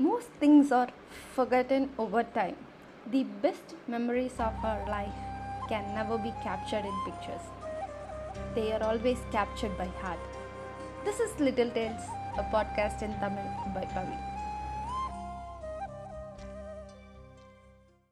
Most things are forgotten over time. The best memories of our life can never be captured in pictures. They are always captured by heart. This is Little Tales, a podcast in Tamil by Pavi.